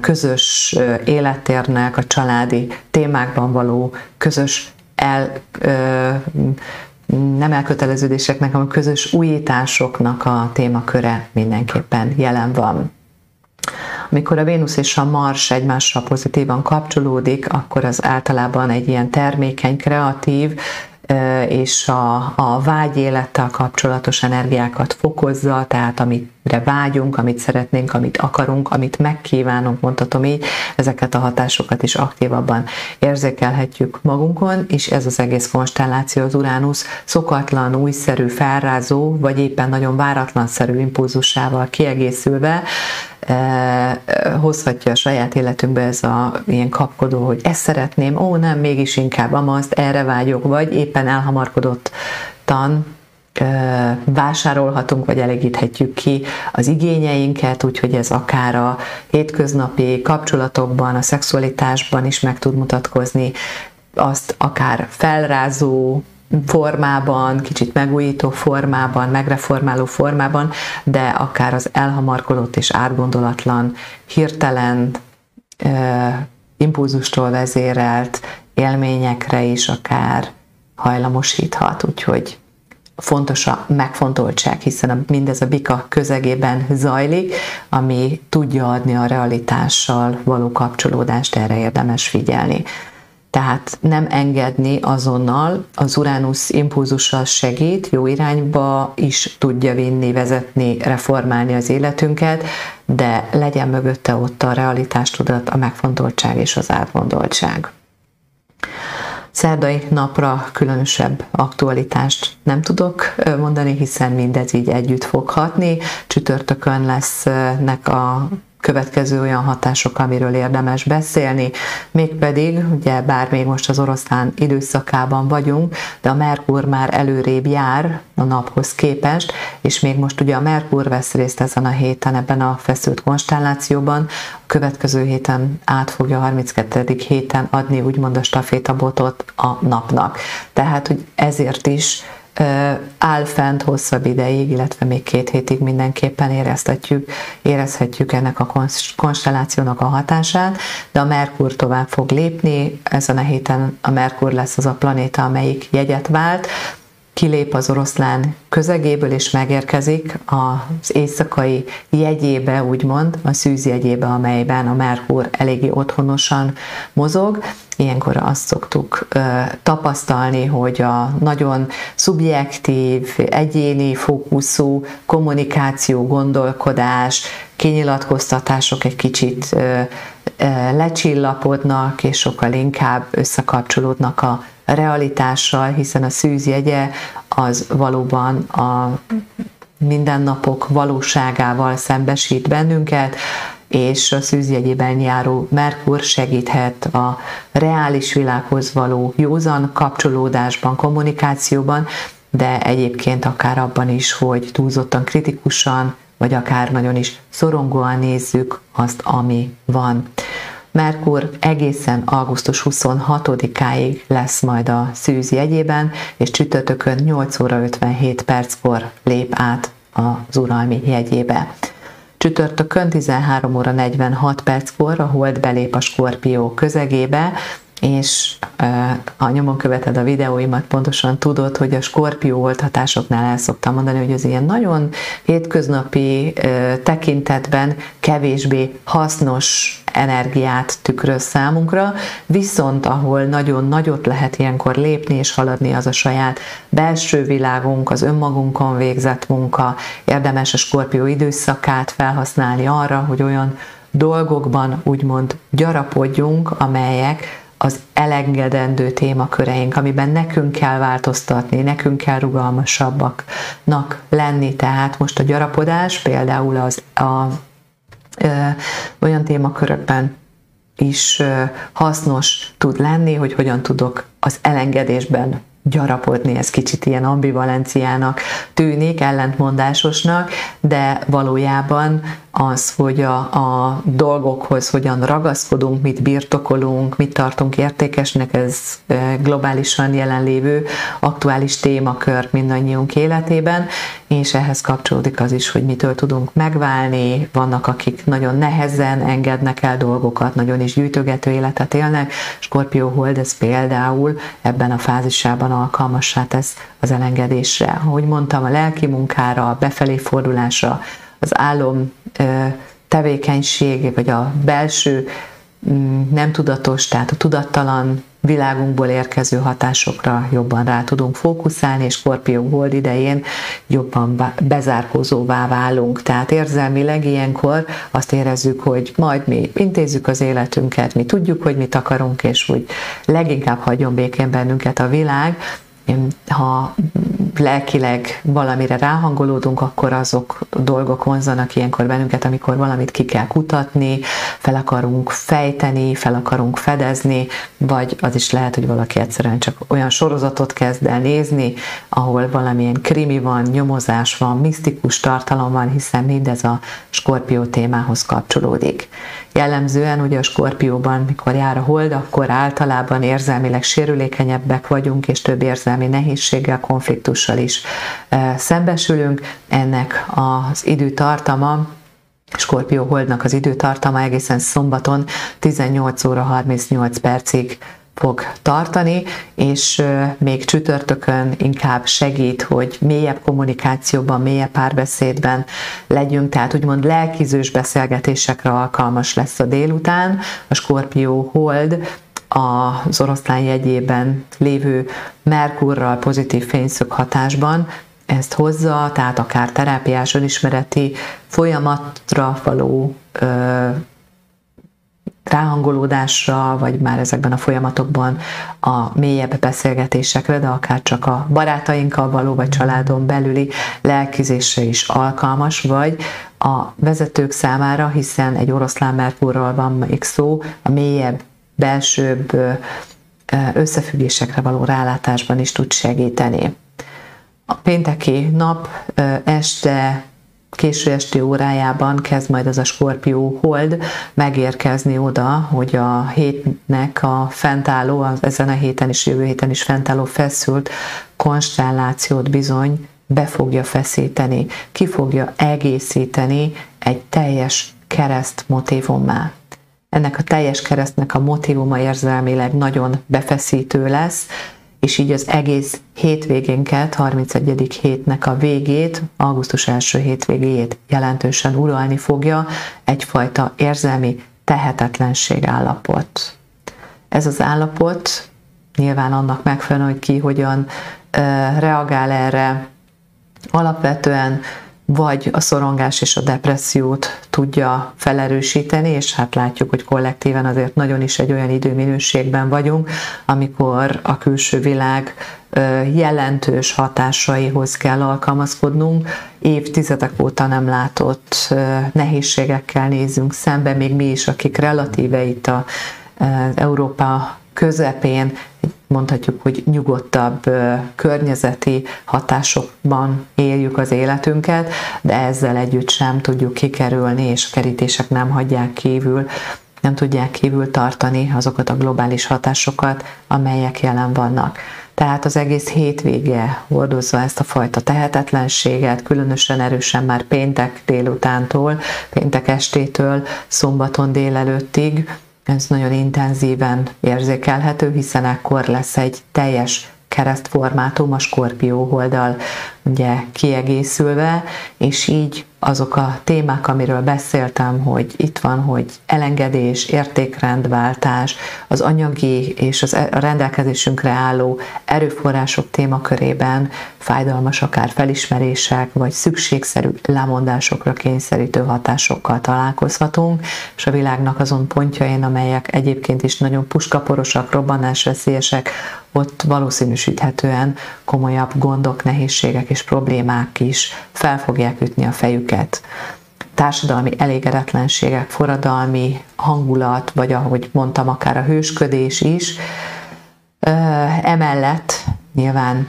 közös élettérnek, a családi témákban való közös el, nem elköteleződéseknek, hanem közös újításoknak a témaköre mindenképpen jelen van. Amikor a Vénusz és a Mars egymással pozitívan kapcsolódik, akkor az általában egy ilyen termékeny, kreatív, és a, a vágyélettel kapcsolatos energiákat fokozza, tehát amire vágyunk, amit szeretnénk, amit akarunk, amit megkívánunk, mondhatom így, ezeket a hatásokat is aktívabban érzékelhetjük magunkon, és ez az egész konstelláció az Uránusz szokatlan, újszerű, felrázó, vagy éppen nagyon váratlanszerű impulzusával kiegészülve hozhatja a saját életünkbe ez a ilyen kapkodó, hogy ezt szeretném, ó nem, mégis inkább amazt, erre vágyok, vagy éppen elhamarkodottan vásárolhatunk, vagy elégíthetjük ki az igényeinket, úgyhogy ez akár a hétköznapi kapcsolatokban, a szexualitásban is meg tud mutatkozni, azt akár felrázó formában, kicsit megújító formában, megreformáló formában, de akár az elhamarkodott és átgondolatlan, hirtelen impulzustól vezérelt élményekre is akár hajlamosíthat, úgyhogy fontos a megfontoltság, hiszen a, mindez a bika közegében zajlik, ami tudja adni a realitással való kapcsolódást, erre érdemes figyelni. Tehát nem engedni azonnal, az Uránusz impulzussal segít, jó irányba is tudja vinni, vezetni, reformálni az életünket, de legyen mögötte ott a realitástudat, a megfontoltság és az átgondoltság. Szerdai napra különösebb aktualitást nem tudok mondani, hiszen mindez így együtt fog hatni. Csütörtökön lesznek a következő olyan hatások, amiről érdemes beszélni, mégpedig, ugye bár még most az oroszlán időszakában vagyunk, de a Merkur már előrébb jár a naphoz képest, és még most ugye a Merkur vesz részt ezen a héten ebben a feszült konstellációban, a következő héten át fogja a 32. héten adni úgymond a stafétabotot a napnak. Tehát, hogy ezért is áll fent hosszabb ideig, illetve még két hétig mindenképpen érezhetjük, érezhetjük ennek a konstellációnak a hatását, de a Merkur tovább fog lépni, ezen a héten a Merkur lesz az a planéta, amelyik jegyet vált, kilép az oroszlán közegéből, és megérkezik az éjszakai jegyébe, úgymond, a szűz jegyébe, amelyben a Merkur eléggé otthonosan mozog. Ilyenkor azt szoktuk ö, tapasztalni, hogy a nagyon szubjektív, egyéni fókuszú kommunikáció, gondolkodás, kinyilatkoztatások egy kicsit ö, ö, lecsillapodnak, és sokkal inkább összekapcsolódnak a realitással, hiszen a szűzjegye az valóban a mindennapok valóságával szembesít bennünket, és a szűzjegyében járó Merkur segíthet a reális világhoz való józan kapcsolódásban, kommunikációban, de egyébként akár abban is, hogy túlzottan kritikusan, vagy akár nagyon is szorongóan nézzük azt, ami van. Merkur egészen augusztus 26-áig lesz majd a szűz jegyében, és csütörtökön 8 óra 57 perckor lép át az uralmi jegyébe. Csütörtökön 13 óra 46 perckor a hold belép a Skorpió közegébe, és ha nyomon követed a videóimat, pontosan tudod, hogy a skorpió oltatásoknál el szoktam mondani, hogy az ilyen nagyon hétköznapi tekintetben kevésbé hasznos energiát tükröz számunkra, viszont ahol nagyon nagyot lehet ilyenkor lépni és haladni, az a saját belső világunk, az önmagunkon végzett munka, érdemes a skorpió időszakát felhasználni arra, hogy olyan dolgokban úgymond gyarapodjunk, amelyek az elengedendő témaköreink, amiben nekünk kell változtatni, nekünk kell rugalmasabbaknak lenni. Tehát most a gyarapodás például az a, ö, olyan témakörökben is ö, hasznos tud lenni, hogy hogyan tudok az elengedésben gyarapodni, ez kicsit ilyen ambivalenciának tűnik, ellentmondásosnak, de valójában az, hogy a, a dolgokhoz hogyan ragaszkodunk, mit birtokolunk, mit tartunk értékesnek, ez globálisan jelenlévő aktuális témakör mindannyiunk életében, és ehhez kapcsolódik az is, hogy mitől tudunk megválni, vannak, akik nagyon nehezen engednek el dolgokat, nagyon is gyűjtögető életet élnek, Skorpió Hold ez például ebben a fázisában alkalmassá tesz az elengedésre. Ahogy mondtam, a lelki munkára, a befelé fordulásra, az álom tevékenység, vagy a belső mm, nem tudatos, tehát a tudattalan világunkból érkező hatásokra jobban rá tudunk fókuszálni, és Skorpió Hold idején jobban bezárkózóvá válunk. Tehát érzelmileg ilyenkor azt érezzük, hogy majd mi intézzük az életünket, mi tudjuk, hogy mit akarunk, és úgy leginkább hagyjon békén bennünket a világ, ha lelkileg valamire ráhangolódunk, akkor azok dolgok vonzanak ilyenkor bennünket, amikor valamit ki kell kutatni, fel akarunk fejteni, fel akarunk fedezni, vagy az is lehet, hogy valaki egyszerűen csak olyan sorozatot kezd el nézni, ahol valamilyen krimi van, nyomozás van, misztikus tartalom van, hiszen mindez a skorpió témához kapcsolódik. Jellemzően ugye a skorpióban, mikor jár a hold, akkor általában érzelmileg sérülékenyebbek vagyunk, és több érzelmi nehézséggel, konfliktussal is szembesülünk. Ennek az időtartama Skorpió holdnak az időtartama egészen szombaton 18 óra 38 percig fog tartani, és még csütörtökön inkább segít, hogy mélyebb kommunikációban, mélyebb párbeszédben legyünk, tehát úgymond lelkizős beszélgetésekre alkalmas lesz a délután. A Skorpió hold az oroszlán jegyében lévő Merkurral pozitív fényszög hatásban. Ezt hozza, tehát akár terápiás önismereti folyamatra való ö, ráhangolódásra, vagy már ezekben a folyamatokban a mélyebb beszélgetésekre, de akár csak a barátainkkal való, vagy családon belüli lelkizésre is alkalmas, vagy a vezetők számára, hiszen egy oroszlán Merkurról van még szó, a mélyebb, belsőbb összefüggésekre való rálátásban is tud segíteni. A pénteki nap este késő esti órájában kezd majd az a Skorpió hold megérkezni oda, hogy a hétnek a fentálló, az ezen a héten is, jövő héten is fentálló feszült konstellációt bizony be fogja feszíteni, ki fogja egészíteni egy teljes kereszt motivummá. Ennek a teljes keresztnek a motivuma érzelmileg nagyon befeszítő lesz, és így az egész hétvégénket, 31. hétnek a végét, augusztus első hétvégéjét jelentősen uralni fogja egyfajta érzelmi tehetetlenség állapot. Ez az állapot nyilván annak megfelelően, hogy ki hogyan reagál erre, alapvetően vagy a szorongás és a depressziót tudja felerősíteni, és hát látjuk, hogy kollektíven azért nagyon is egy olyan időminőségben vagyunk, amikor a külső világ jelentős hatásaihoz kell alkalmazkodnunk. Évtizedek óta nem látott nehézségekkel nézünk szembe, még mi is, akik relatíve itt a Európa közepén mondhatjuk, hogy nyugodtabb környezeti hatásokban éljük az életünket, de ezzel együtt sem tudjuk kikerülni, és kerítések nem hagyják kívül nem tudják kívül tartani azokat a globális hatásokat, amelyek jelen vannak. Tehát az egész hétvége hordozza ezt a fajta tehetetlenséget, különösen erősen már péntek délutántól, péntek estétől, szombaton délelőttig. Ez nagyon intenzíven érzékelhető, hiszen ekkor lesz egy teljes keresztformátum a skorpió holdal ugye kiegészülve, és így azok a témák, amiről beszéltem, hogy itt van, hogy elengedés, értékrendváltás, az anyagi és az e- a rendelkezésünkre álló erőforrások témakörében fájdalmas akár felismerések, vagy szükségszerű lemondásokra kényszerítő hatásokkal találkozhatunk, és a világnak azon pontjain, amelyek egyébként is nagyon puskaporosak, robbanásveszélyesek, ott valószínűsíthetően komolyabb gondok, nehézségek és problémák is fel fogják ütni a fejüket. Társadalmi elégedetlenségek, forradalmi hangulat, vagy ahogy mondtam, akár a hősködés is. Emellett nyilván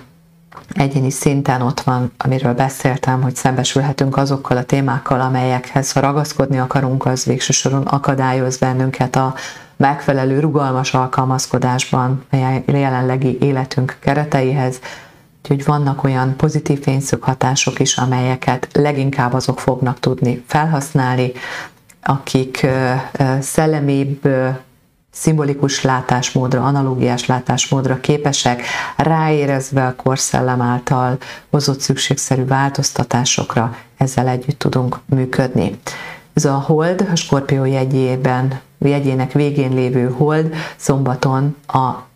egyéni szinten ott van, amiről beszéltem, hogy szembesülhetünk azokkal a témákkal, amelyekhez, ha ragaszkodni akarunk, az végső soron akadályoz bennünket a megfelelő rugalmas alkalmazkodásban a jelenlegi életünk kereteihez, Úgyhogy vannak olyan pozitív fényszög hatások is, amelyeket leginkább azok fognak tudni felhasználni, akik szellemibb, szimbolikus látásmódra, analógiás látásmódra képesek, ráérezve a korszellem által hozott szükségszerű változtatásokra, ezzel együtt tudunk működni. Ez a hold, a Skorpió jegyében, jegyének végén lévő hold szombaton a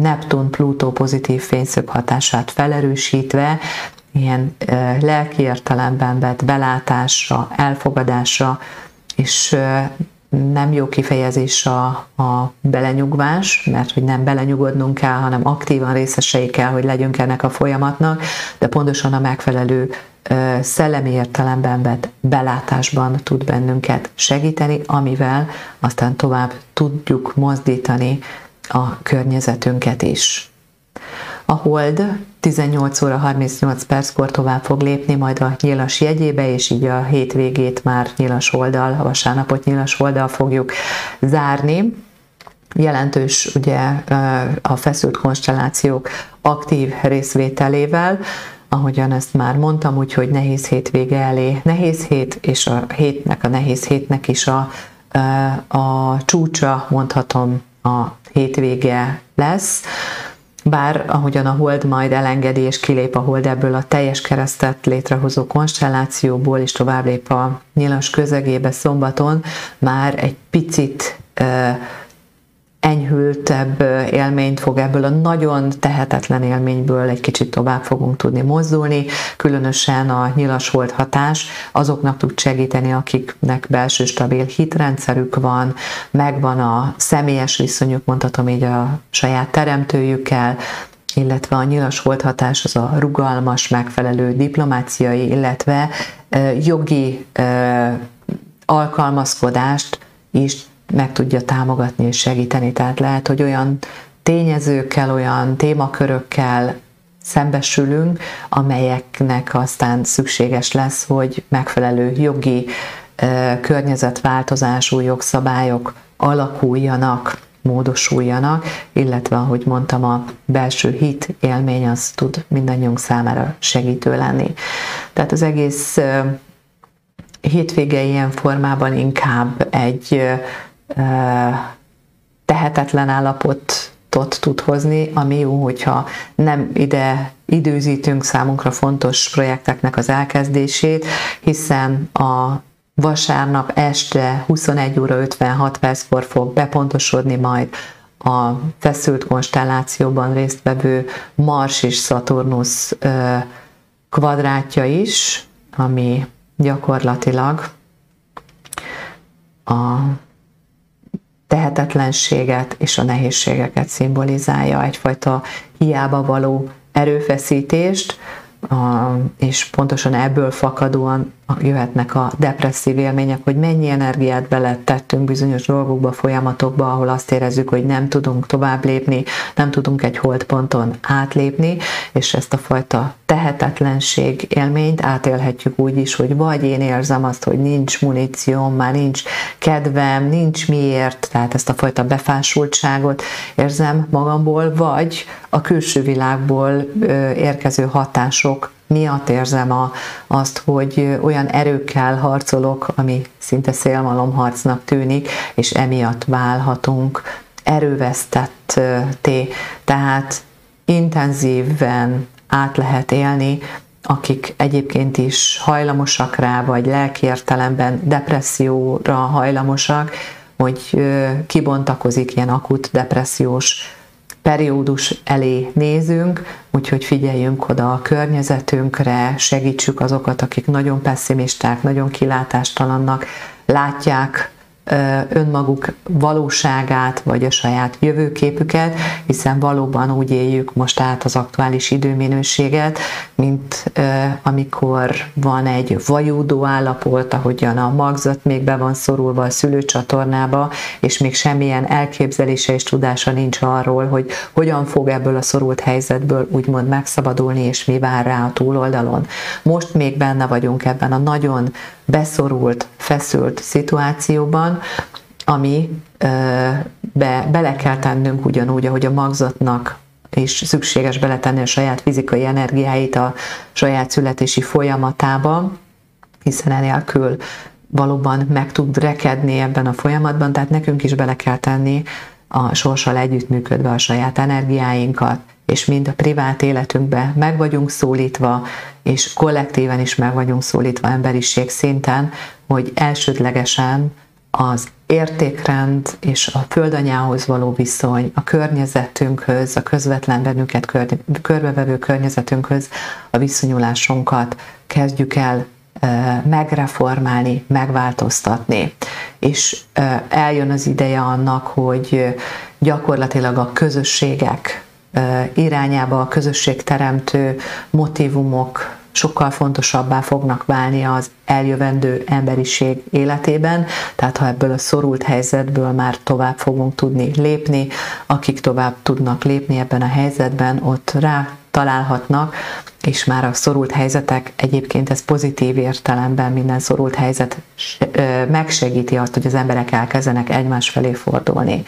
Neptun-Plutó pozitív fényszög hatását felerősítve, ilyen lelki értelemben vett belátásra, elfogadásra, és nem jó kifejezés a, a belenyugvás, mert hogy nem belenyugodnunk kell, hanem aktívan részesei kell, hogy legyünk ennek a folyamatnak, de pontosan a megfelelő szellemi értelemben vett belátásban tud bennünket segíteni, amivel aztán tovább tudjuk mozdítani a környezetünket is. A hold 18 óra 38 perckor tovább fog lépni majd a nyilas jegyébe, és így a hétvégét már nyilas oldal, a vasárnapot nyilas oldal fogjuk zárni. Jelentős ugye a feszült konstellációk aktív részvételével, ahogyan ezt már mondtam, úgyhogy nehéz hétvége elé. Nehéz hét, és a hétnek, a nehéz hétnek is a, a csúcsa, mondhatom, a hétvége lesz. Bár ahogyan a hold majd elengedi és kilép a hold ebből a teljes keresztet létrehozó konstellációból, és tovább lép a nyilas közegébe szombaton, már egy picit enyhültebb élményt fog ebből a nagyon tehetetlen élményből egy kicsit tovább fogunk tudni mozdulni, különösen a nyilas volt hatás azoknak tud segíteni, akiknek belső stabil hitrendszerük van, megvan a személyes viszonyuk, mondhatom így a saját teremtőjükkel, illetve a nyilas volt hatás az a rugalmas, megfelelő diplomáciai, illetve jogi alkalmazkodást is meg tudja támogatni és segíteni. Tehát lehet, hogy olyan tényezőkkel, olyan témakörökkel szembesülünk, amelyeknek aztán szükséges lesz, hogy megfelelő jogi környezetváltozású jogszabályok alakuljanak, módosuljanak, illetve, ahogy mondtam, a belső hit élmény az tud mindannyiunk számára segítő lenni. Tehát az egész hétvége ilyen formában inkább egy tehetetlen állapotot tud hozni, ami jó, hogyha nem ide időzítünk számunkra fontos projekteknek az elkezdését, hiszen a vasárnap este 21 óra 56 perckor fog bepontosodni majd a feszült konstellációban résztvevő Mars és Szaturnusz kvadrátja is, ami gyakorlatilag a tehetetlenséget és a nehézségeket szimbolizálja, egyfajta hiába való erőfeszítést, és pontosan ebből fakadóan jöhetnek a depresszív élmények, hogy mennyi energiát beletettünk bizonyos dolgokba, folyamatokba, ahol azt érezzük, hogy nem tudunk tovább lépni, nem tudunk egy holdponton átlépni, és ezt a fajta tehetetlenség élményt átélhetjük úgy is, hogy vagy én érzem azt, hogy nincs munícióm, már nincs kedvem, nincs miért, tehát ezt a fajta befásultságot érzem magamból, vagy a külső világból érkező hatások miatt érzem a, azt, hogy olyan erőkkel harcolok, ami szinte szélmalomharcnak tűnik, és emiatt válhatunk erővesztetté. Tehát intenzíven át lehet élni, akik egyébként is hajlamosak rá, vagy lelki depresszióra hajlamosak, hogy kibontakozik ilyen akut depressziós periódus elé nézünk, úgyhogy figyeljünk oda a környezetünkre, segítsük azokat, akik nagyon pessimisták, nagyon kilátástalannak látják önmaguk valóságát, vagy a saját jövőképüket, hiszen valóban úgy éljük most át az aktuális időminőséget, mint amikor van egy vajúdó állapot, ahogyan a magzat még be van szorulva a szülőcsatornába, és még semmilyen elképzelése és tudása nincs arról, hogy hogyan fog ebből a szorult helyzetből úgymond megszabadulni, és mi vár rá a túloldalon. Most még benne vagyunk ebben a nagyon beszorult, feszült szituációban, ami be, bele kell tennünk ugyanúgy, ahogy a magzatnak és szükséges beletenni a saját fizikai energiáit a saját születési folyamatába, hiszen enélkül valóban meg tud rekedni ebben a folyamatban, tehát nekünk is bele kell tenni a sorssal együttműködve a saját energiáinkat, és mind a privát életünkbe meg vagyunk szólítva, és kollektíven is meg vagyunk szólítva emberiség szinten, hogy elsődlegesen az értékrend és a földanyához való viszony, a környezetünkhöz, a közvetlen bennünket körbevevő környezetünkhöz a viszonyulásunkat kezdjük el megreformálni, megváltoztatni. És eljön az ideje annak, hogy gyakorlatilag a közösségek irányába a közösségteremtő motivumok sokkal fontosabbá fognak válni az eljövendő emberiség életében, tehát ha ebből a szorult helyzetből már tovább fogunk tudni lépni, akik tovább tudnak lépni ebben a helyzetben, ott rá találhatnak, és már a szorult helyzetek, egyébként ez pozitív értelemben minden szorult helyzet megsegíti azt, hogy az emberek elkezdenek egymás felé fordulni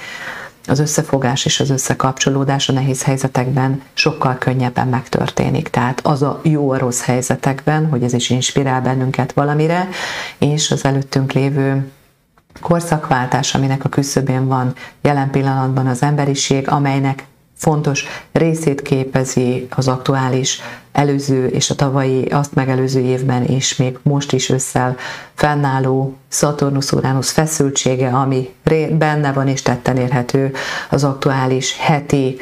az összefogás és az összekapcsolódás a nehéz helyzetekben sokkal könnyebben megtörténik. Tehát az a jó a rossz helyzetekben, hogy ez is inspirál bennünket valamire, és az előttünk lévő korszakváltás, aminek a küszöbén van jelen pillanatban az emberiség, amelynek fontos részét képezi az aktuális előző és a tavalyi, azt megelőző évben és még most is ősszel fennálló Saturnus-Uranus feszültsége, ami benne van és tetten érhető az aktuális heti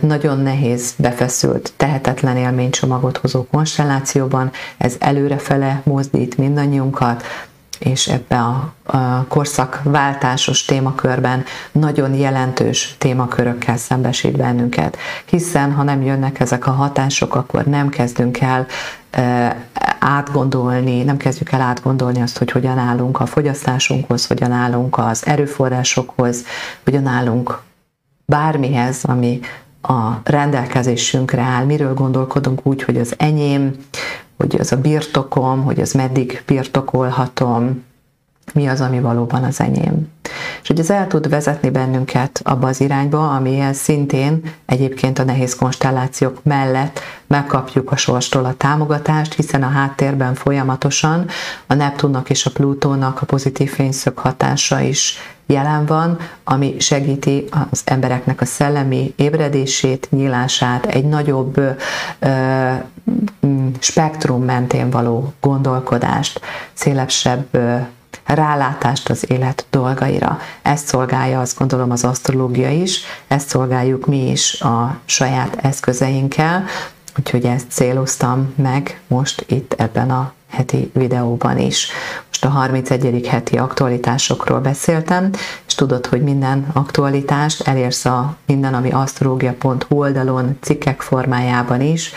nagyon nehéz, befeszült, tehetetlen élménycsomagot hozó konstellációban, ez előrefele mozdít mindannyiunkat, és ebbe a, a korszakváltásos témakörben nagyon jelentős témakörökkel szembesít bennünket. Hiszen ha nem jönnek ezek a hatások, akkor nem kezdünk el átgondolni, nem kezdjük el átgondolni azt, hogy hogyan állunk a fogyasztásunkhoz, hogyan állunk az erőforrásokhoz, hogyan állunk bármihez, ami a rendelkezésünkre áll, miről gondolkodunk úgy, hogy az enyém, hogy az a birtokom, hogy az meddig birtokolhatom, mi az, ami valóban az enyém. És hogy ez el tud vezetni bennünket abba az irányba, amihez szintén egyébként a nehéz konstellációk mellett megkapjuk a sorstól a támogatást, hiszen a háttérben folyamatosan a Neptunnak és a Plutónak a pozitív fényszög hatása is jelen van, ami segíti az embereknek a szellemi ébredését, nyílását, egy nagyobb ö, spektrum mentén való gondolkodást, szélesebb rálátást az élet dolgaira. Ezt szolgálja azt gondolom az asztrológia is, ezt szolgáljuk mi is a saját eszközeinkkel, úgyhogy ezt céloztam meg most itt ebben a heti videóban is. Most a 31. heti aktualitásokról beszéltem, és tudod, hogy minden aktualitást elérsz a minden, ami asztrológia.hu oldalon cikkek formájában is,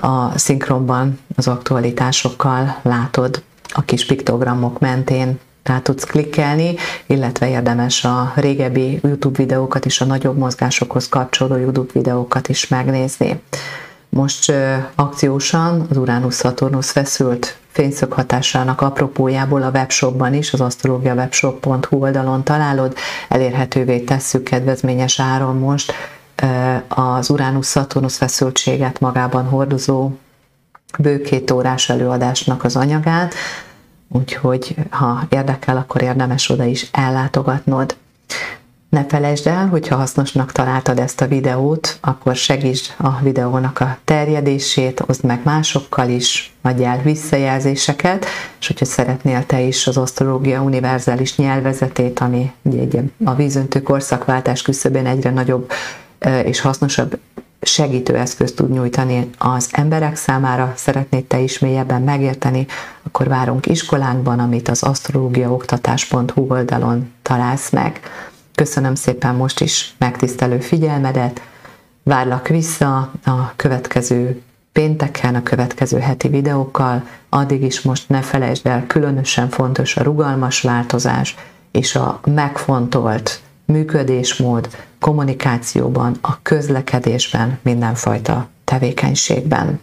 a szinkronban az aktualitásokkal látod a kis piktogramok mentén rá tudsz klikkelni, illetve érdemes a régebbi YouTube videókat és a nagyobb mozgásokhoz kapcsolódó YouTube videókat is megnézni. Most akciósan az Uranus-Saturnus feszült fényszög hatásának apropójából a webshopban is, az astrologiawebshop.hu oldalon találod, elérhetővé tesszük kedvezményes áron most az Uranus-Saturnus feszültséget magában hordozó bő két órás előadásnak az anyagát, úgyhogy ha érdekel, akkor érdemes oda is ellátogatnod. Ne felejtsd el, hogyha hasznosnak találtad ezt a videót, akkor segítsd a videónak a terjedését, oszd meg másokkal is, adj el visszajelzéseket, és hogyha szeretnél te is az asztrológia univerzális nyelvezetét, ami a vízöntő korszakváltás küszöbén egyre nagyobb és hasznosabb segítő eszközt tud nyújtani az emberek számára, szeretnéd te is mélyebben megérteni, akkor várunk iskolánkban, amit az asztrológiaoktatás.hu oldalon találsz meg. Köszönöm szépen most is megtisztelő figyelmedet, várlak vissza a következő pénteken, a következő heti videókkal, addig is most ne felejtsd el, különösen fontos a rugalmas változás és a megfontolt működésmód, kommunikációban, a közlekedésben, mindenfajta tevékenységben.